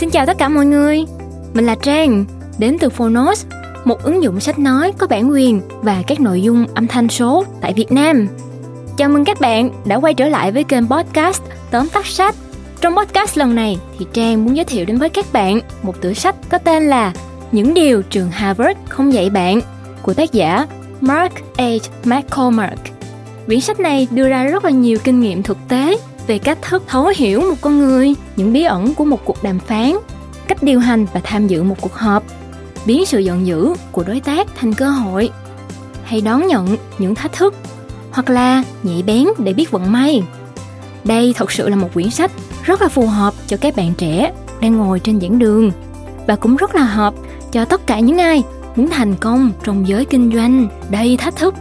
Xin chào tất cả mọi người, mình là Trang, đến từ Phonos, một ứng dụng sách nói có bản quyền và các nội dung âm thanh số tại Việt Nam. Chào mừng các bạn đã quay trở lại với kênh podcast Tóm tắt sách. Trong podcast lần này thì Trang muốn giới thiệu đến với các bạn một tựa sách có tên là Những điều trường Harvard không dạy bạn của tác giả Mark H. McCormack. Quyển sách này đưa ra rất là nhiều kinh nghiệm thực tế về cách thức thấu hiểu một con người, những bí ẩn của một cuộc đàm phán, cách điều hành và tham dự một cuộc họp, biến sự giận dữ của đối tác thành cơ hội, hay đón nhận những thách thức, hoặc là nhạy bén để biết vận may. Đây thật sự là một quyển sách rất là phù hợp cho các bạn trẻ đang ngồi trên giảng đường và cũng rất là hợp cho tất cả những ai muốn thành công trong giới kinh doanh đầy thách thức.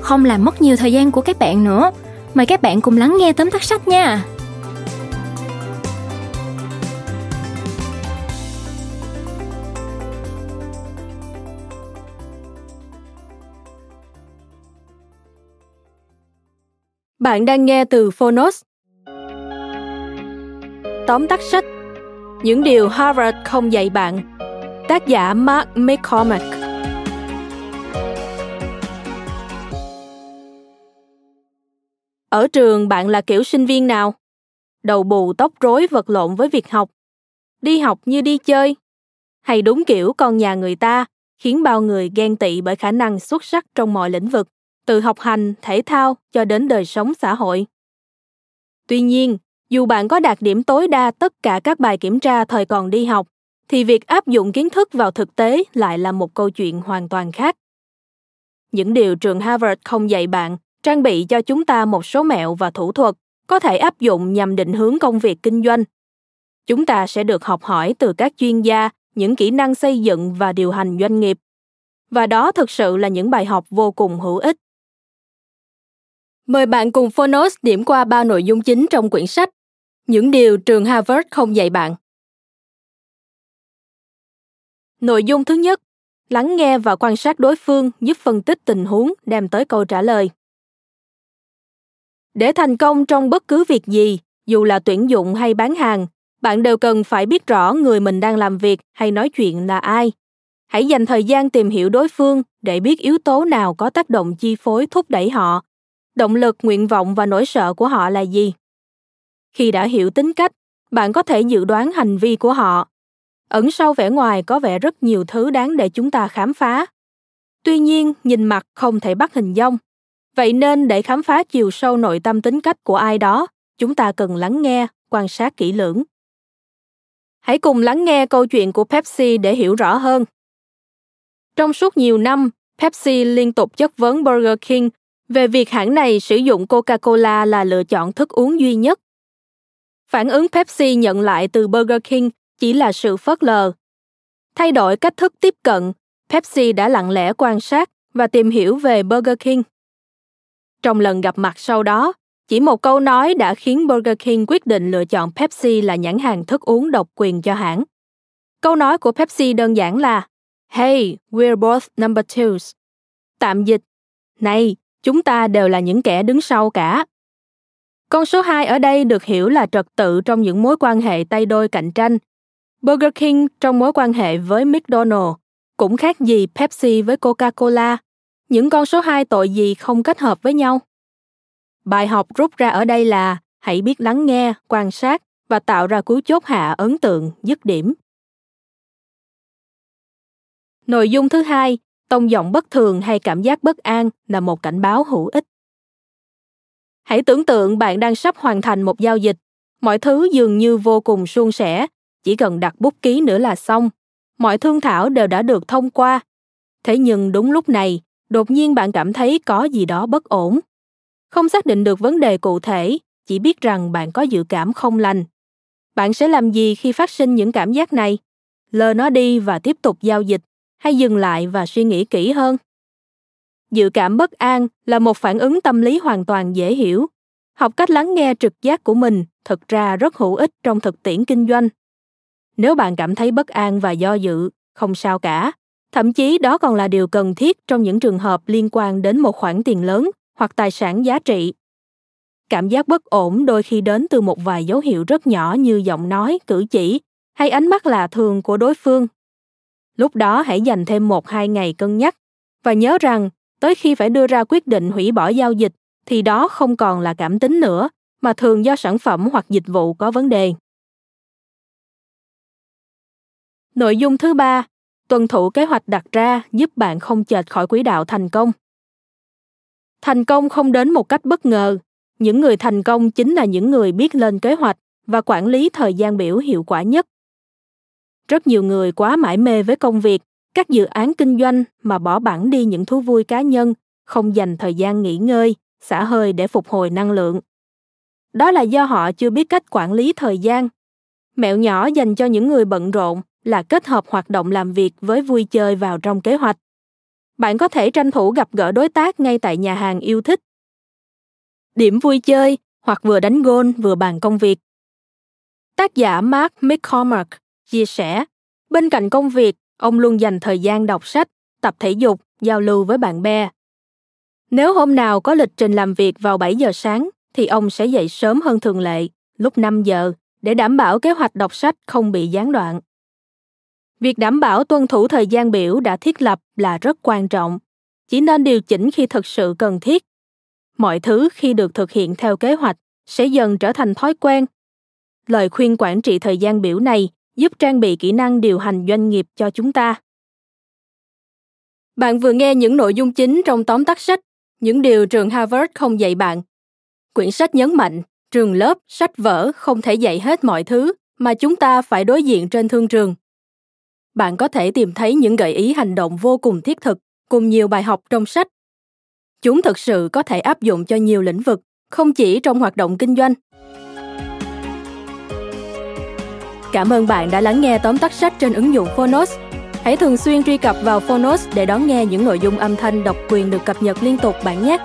Không làm mất nhiều thời gian của các bạn nữa Mời các bạn cùng lắng nghe tóm tắt sách nha. Bạn đang nghe từ Phonos. Tóm tắt sách, Những điều Harvard không dạy bạn, Tác giả Mark McCormack Ở trường bạn là kiểu sinh viên nào? Đầu bù tóc rối vật lộn với việc học. Đi học như đi chơi. Hay đúng kiểu con nhà người ta, khiến bao người ghen tị bởi khả năng xuất sắc trong mọi lĩnh vực, từ học hành, thể thao cho đến đời sống xã hội. Tuy nhiên, dù bạn có đạt điểm tối đa tất cả các bài kiểm tra thời còn đi học, thì việc áp dụng kiến thức vào thực tế lại là một câu chuyện hoàn toàn khác. Những điều trường Harvard không dạy bạn trang bị cho chúng ta một số mẹo và thủ thuật có thể áp dụng nhằm định hướng công việc kinh doanh. Chúng ta sẽ được học hỏi từ các chuyên gia những kỹ năng xây dựng và điều hành doanh nghiệp. Và đó thực sự là những bài học vô cùng hữu ích. Mời bạn cùng Phonos điểm qua ba nội dung chính trong quyển sách Những điều trường Harvard không dạy bạn. Nội dung thứ nhất, lắng nghe và quan sát đối phương giúp phân tích tình huống đem tới câu trả lời để thành công trong bất cứ việc gì, dù là tuyển dụng hay bán hàng, bạn đều cần phải biết rõ người mình đang làm việc hay nói chuyện là ai. Hãy dành thời gian tìm hiểu đối phương để biết yếu tố nào có tác động chi phối thúc đẩy họ. Động lực, nguyện vọng và nỗi sợ của họ là gì? Khi đã hiểu tính cách, bạn có thể dự đoán hành vi của họ. Ẩn sau vẻ ngoài có vẻ rất nhiều thứ đáng để chúng ta khám phá. Tuy nhiên, nhìn mặt không thể bắt hình dong vậy nên để khám phá chiều sâu nội tâm tính cách của ai đó, chúng ta cần lắng nghe, quan sát kỹ lưỡng. Hãy cùng lắng nghe câu chuyện của pepsi để hiểu rõ hơn. Trong suốt nhiều năm, pepsi liên tục chất vấn burger king về việc hãng này sử dụng coca-cola là lựa chọn thức uống duy nhất. Phản ứng pepsi nhận lại từ burger king chỉ là sự phớt lờ. Thay đổi cách thức tiếp cận, pepsi đã lặng lẽ quan sát và tìm hiểu về burger king trong lần gặp mặt sau đó, chỉ một câu nói đã khiến Burger King quyết định lựa chọn Pepsi là nhãn hàng thức uống độc quyền cho hãng. Câu nói của Pepsi đơn giản là Hey, we're both number twos. Tạm dịch, này, chúng ta đều là những kẻ đứng sau cả. Con số 2 ở đây được hiểu là trật tự trong những mối quan hệ tay đôi cạnh tranh. Burger King trong mối quan hệ với McDonald's cũng khác gì Pepsi với Coca-Cola những con số 2 tội gì không kết hợp với nhau? Bài học rút ra ở đây là hãy biết lắng nghe, quan sát và tạo ra cú chốt hạ ấn tượng, dứt điểm. Nội dung thứ hai, tông giọng bất thường hay cảm giác bất an là một cảnh báo hữu ích. Hãy tưởng tượng bạn đang sắp hoàn thành một giao dịch, mọi thứ dường như vô cùng suôn sẻ, chỉ cần đặt bút ký nữa là xong. Mọi thương thảo đều đã được thông qua. Thế nhưng đúng lúc này, đột nhiên bạn cảm thấy có gì đó bất ổn. Không xác định được vấn đề cụ thể, chỉ biết rằng bạn có dự cảm không lành. Bạn sẽ làm gì khi phát sinh những cảm giác này? Lờ nó đi và tiếp tục giao dịch, hay dừng lại và suy nghĩ kỹ hơn? Dự cảm bất an là một phản ứng tâm lý hoàn toàn dễ hiểu. Học cách lắng nghe trực giác của mình thực ra rất hữu ích trong thực tiễn kinh doanh. Nếu bạn cảm thấy bất an và do dự, không sao cả thậm chí đó còn là điều cần thiết trong những trường hợp liên quan đến một khoản tiền lớn hoặc tài sản giá trị cảm giác bất ổn đôi khi đến từ một vài dấu hiệu rất nhỏ như giọng nói cử chỉ hay ánh mắt lạ thường của đối phương. Lúc đó hãy dành thêm một hai ngày cân nhắc và nhớ rằng tới khi phải đưa ra quyết định hủy bỏ giao dịch thì đó không còn là cảm tính nữa mà thường do sản phẩm hoặc dịch vụ có vấn đề. Nội dung thứ ba, tuân thủ kế hoạch đặt ra giúp bạn không chệch khỏi quỹ đạo thành công. Thành công không đến một cách bất ngờ, những người thành công chính là những người biết lên kế hoạch và quản lý thời gian biểu hiệu quả nhất. Rất nhiều người quá mải mê với công việc, các dự án kinh doanh mà bỏ bẵng đi những thú vui cá nhân, không dành thời gian nghỉ ngơi, xả hơi để phục hồi năng lượng. Đó là do họ chưa biết cách quản lý thời gian. Mẹo nhỏ dành cho những người bận rộn là kết hợp hoạt động làm việc với vui chơi vào trong kế hoạch. Bạn có thể tranh thủ gặp gỡ đối tác ngay tại nhà hàng yêu thích. Điểm vui chơi hoặc vừa đánh gôn vừa bàn công việc. Tác giả Mark McCormack chia sẻ, bên cạnh công việc, ông luôn dành thời gian đọc sách, tập thể dục, giao lưu với bạn bè. Nếu hôm nào có lịch trình làm việc vào 7 giờ sáng, thì ông sẽ dậy sớm hơn thường lệ, lúc 5 giờ, để đảm bảo kế hoạch đọc sách không bị gián đoạn. Việc đảm bảo tuân thủ thời gian biểu đã thiết lập là rất quan trọng, chỉ nên điều chỉnh khi thực sự cần thiết. Mọi thứ khi được thực hiện theo kế hoạch sẽ dần trở thành thói quen. Lời khuyên quản trị thời gian biểu này giúp trang bị kỹ năng điều hành doanh nghiệp cho chúng ta. Bạn vừa nghe những nội dung chính trong tóm tắt sách Những điều trường Harvard không dạy bạn. Quyển sách nhấn mạnh, trường lớp, sách vở không thể dạy hết mọi thứ mà chúng ta phải đối diện trên thương trường. Bạn có thể tìm thấy những gợi ý hành động vô cùng thiết thực cùng nhiều bài học trong sách. Chúng thực sự có thể áp dụng cho nhiều lĩnh vực, không chỉ trong hoạt động kinh doanh. Cảm ơn bạn đã lắng nghe tóm tắt sách trên ứng dụng Phonos. Hãy thường xuyên truy cập vào Phonos để đón nghe những nội dung âm thanh độc quyền được cập nhật liên tục bạn nhé.